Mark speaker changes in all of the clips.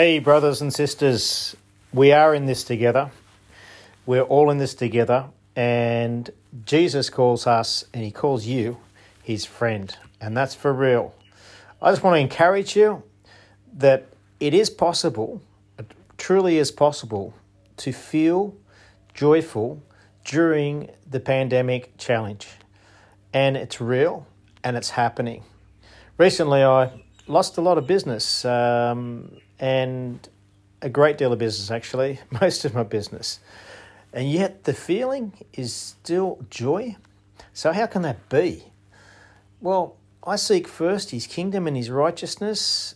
Speaker 1: Hey, brothers and sisters, we are in this together. We're all in this together, and Jesus calls us and He calls you His friend, and that's for real. I just want to encourage you that it is possible, it truly is possible, to feel joyful during the pandemic challenge. And it's real and it's happening. Recently, I lost a lot of business um, and a great deal of business, actually, most of my business. And yet the feeling is still joy. So, how can that be? Well, I seek first his kingdom and his righteousness.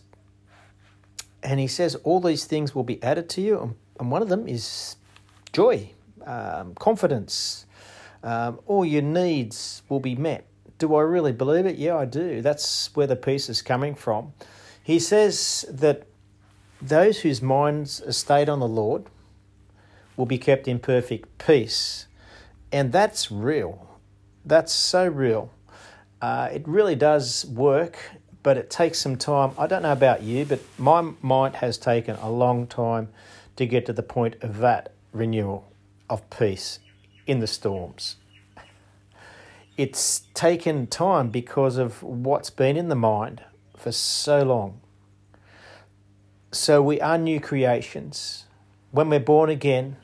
Speaker 1: And he says all these things will be added to you. And one of them is joy, um, confidence. Um, all your needs will be met. Do I really believe it? Yeah, I do. That's where the peace is coming from. He says that those whose minds are stayed on the Lord will be kept in perfect peace. And that's real. That's so real. Uh, it really does work, but it takes some time. I don't know about you, but my mind has taken a long time to get to the point of that renewal of peace in the storms. It's taken time because of what's been in the mind for so long. So we are new creations. When we're born again,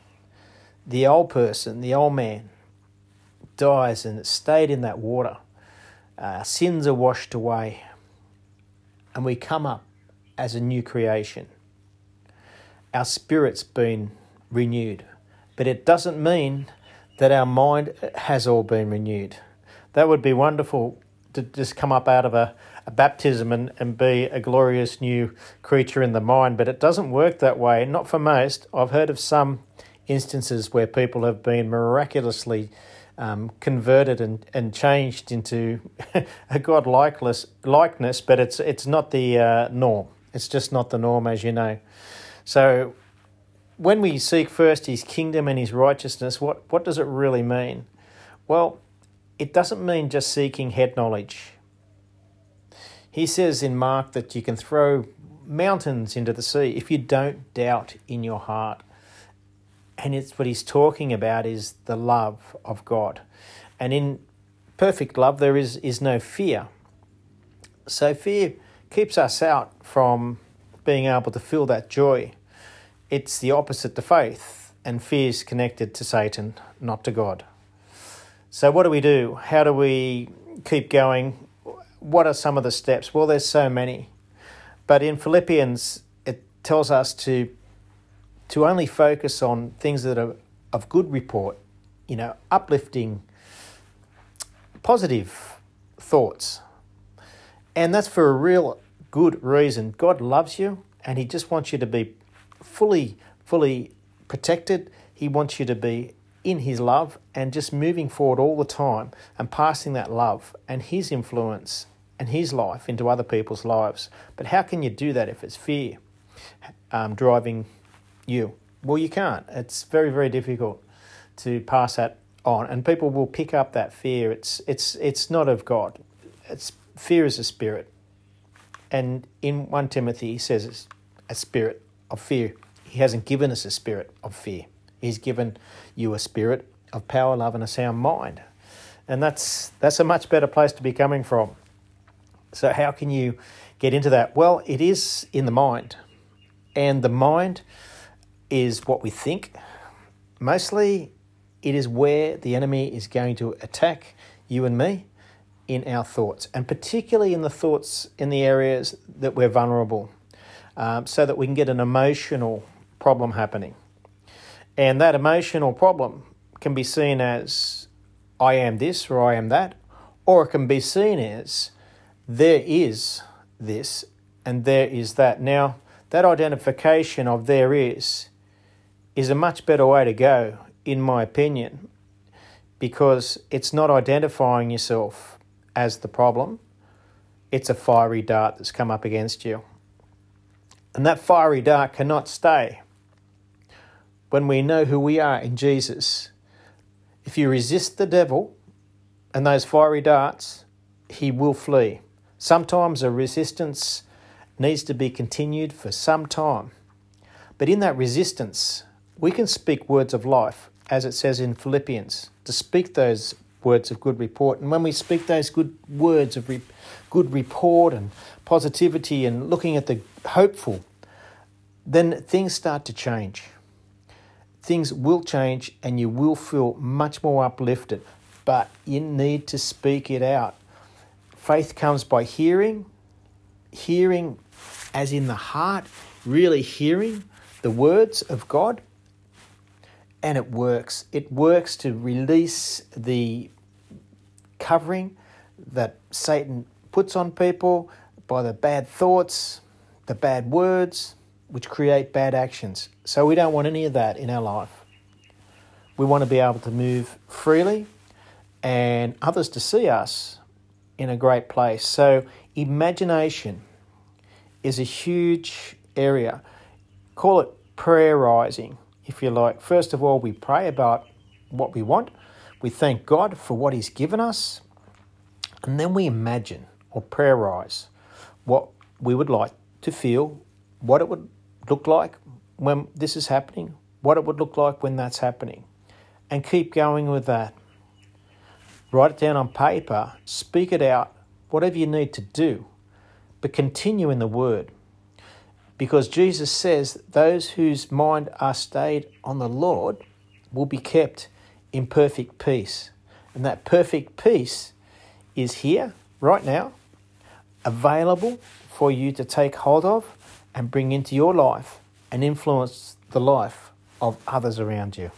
Speaker 1: the old person, the old man, dies and it's stayed in that water our sins are washed away, and we come up as a new creation. Our spirit's been renewed, but it doesn't mean that our mind has all been renewed. That would be wonderful to just come up out of a, a baptism and, and be a glorious new creature in the mind, but it doesn't work that way, not for most. I've heard of some instances where people have been miraculously um, converted and, and changed into a God likeness, likeness, but it's it's not the uh, norm. It's just not the norm, as you know. So, when we seek first His kingdom and His righteousness, what what does it really mean? Well, it doesn't mean just seeking head knowledge. He says in Mark that you can throw mountains into the sea if you don't doubt in your heart and it's what he's talking about is the love of God. And in perfect love, there is, is no fear. So fear keeps us out from being able to feel that joy. It's the opposite to faith, and fear is connected to Satan, not to God. So, what do we do? How do we keep going? What are some of the steps? Well, there's so many. But in Philippians, it tells us to to only focus on things that are of good report, you know, uplifting, positive thoughts. And that's for a real good reason. God loves you and He just wants you to be fully, fully protected. He wants you to be in His love and just moving forward all the time and passing that love and His influence and His life into other people's lives. But how can you do that if it's fear um, driving you. Well, you can't. It's very, very difficult to pass that on, and people will pick up that fear. It's it's it's not of God. It's fear is a spirit, and in one Timothy he says it's a spirit of fear. He hasn't given us a spirit of fear. He's given you a spirit of power, love, and a sound mind, and that's that's a much better place to be coming from. So how can you get into that? Well, it is in the mind, and the mind is what we think. Mostly, it is where the enemy is going to attack you and me in our thoughts, and particularly in the thoughts in the areas that we're vulnerable, um, so that we can get an emotional problem happening. And that emotional problem can be seen as I am this or I am that, or it can be seen as there is this and there is that. Now, that identification of there is is a much better way to go, in my opinion, because it's not identifying yourself as the problem, it's a fiery dart that's come up against you. And that fiery dart cannot stay. When we know who we are in Jesus, if you resist the devil and those fiery darts, he will flee. Sometimes a resistance needs to be continued for some time But in that resistance, we can speak words of life, as it says in Philippians, to speak those words of good report. And when we speak those good words of re- good report and positivity and looking at the hopeful, then things start to change. Things will change and you will feel much more uplifted, but you need to speak it out. Faith comes by hearing, hearing as in the heart, really hearing the words of God and it works. It works to release the covering that Satan puts on people by the bad thoughts, the bad words, which create bad actions. So we don't want any of that in our life. We want to be able to move freely and others to see us in a great place. So imagination is a huge area. Call it prayerizing if you like. First of all, we pray about what we want, we thank God for what He's given us, and then we imagine or prayerize what we would like to feel, what it would look like when this is happening, what it would look like when that's happening, and keep going with that. Write it down on paper, speak it out, whatever you need to do, but continue in the Word. Because Jesus says, Those whose mind are stayed on the Lord will be kept in perfect peace. And that perfect peace is here, right now, available for you to take hold of and bring into your life and influence the life of others around you.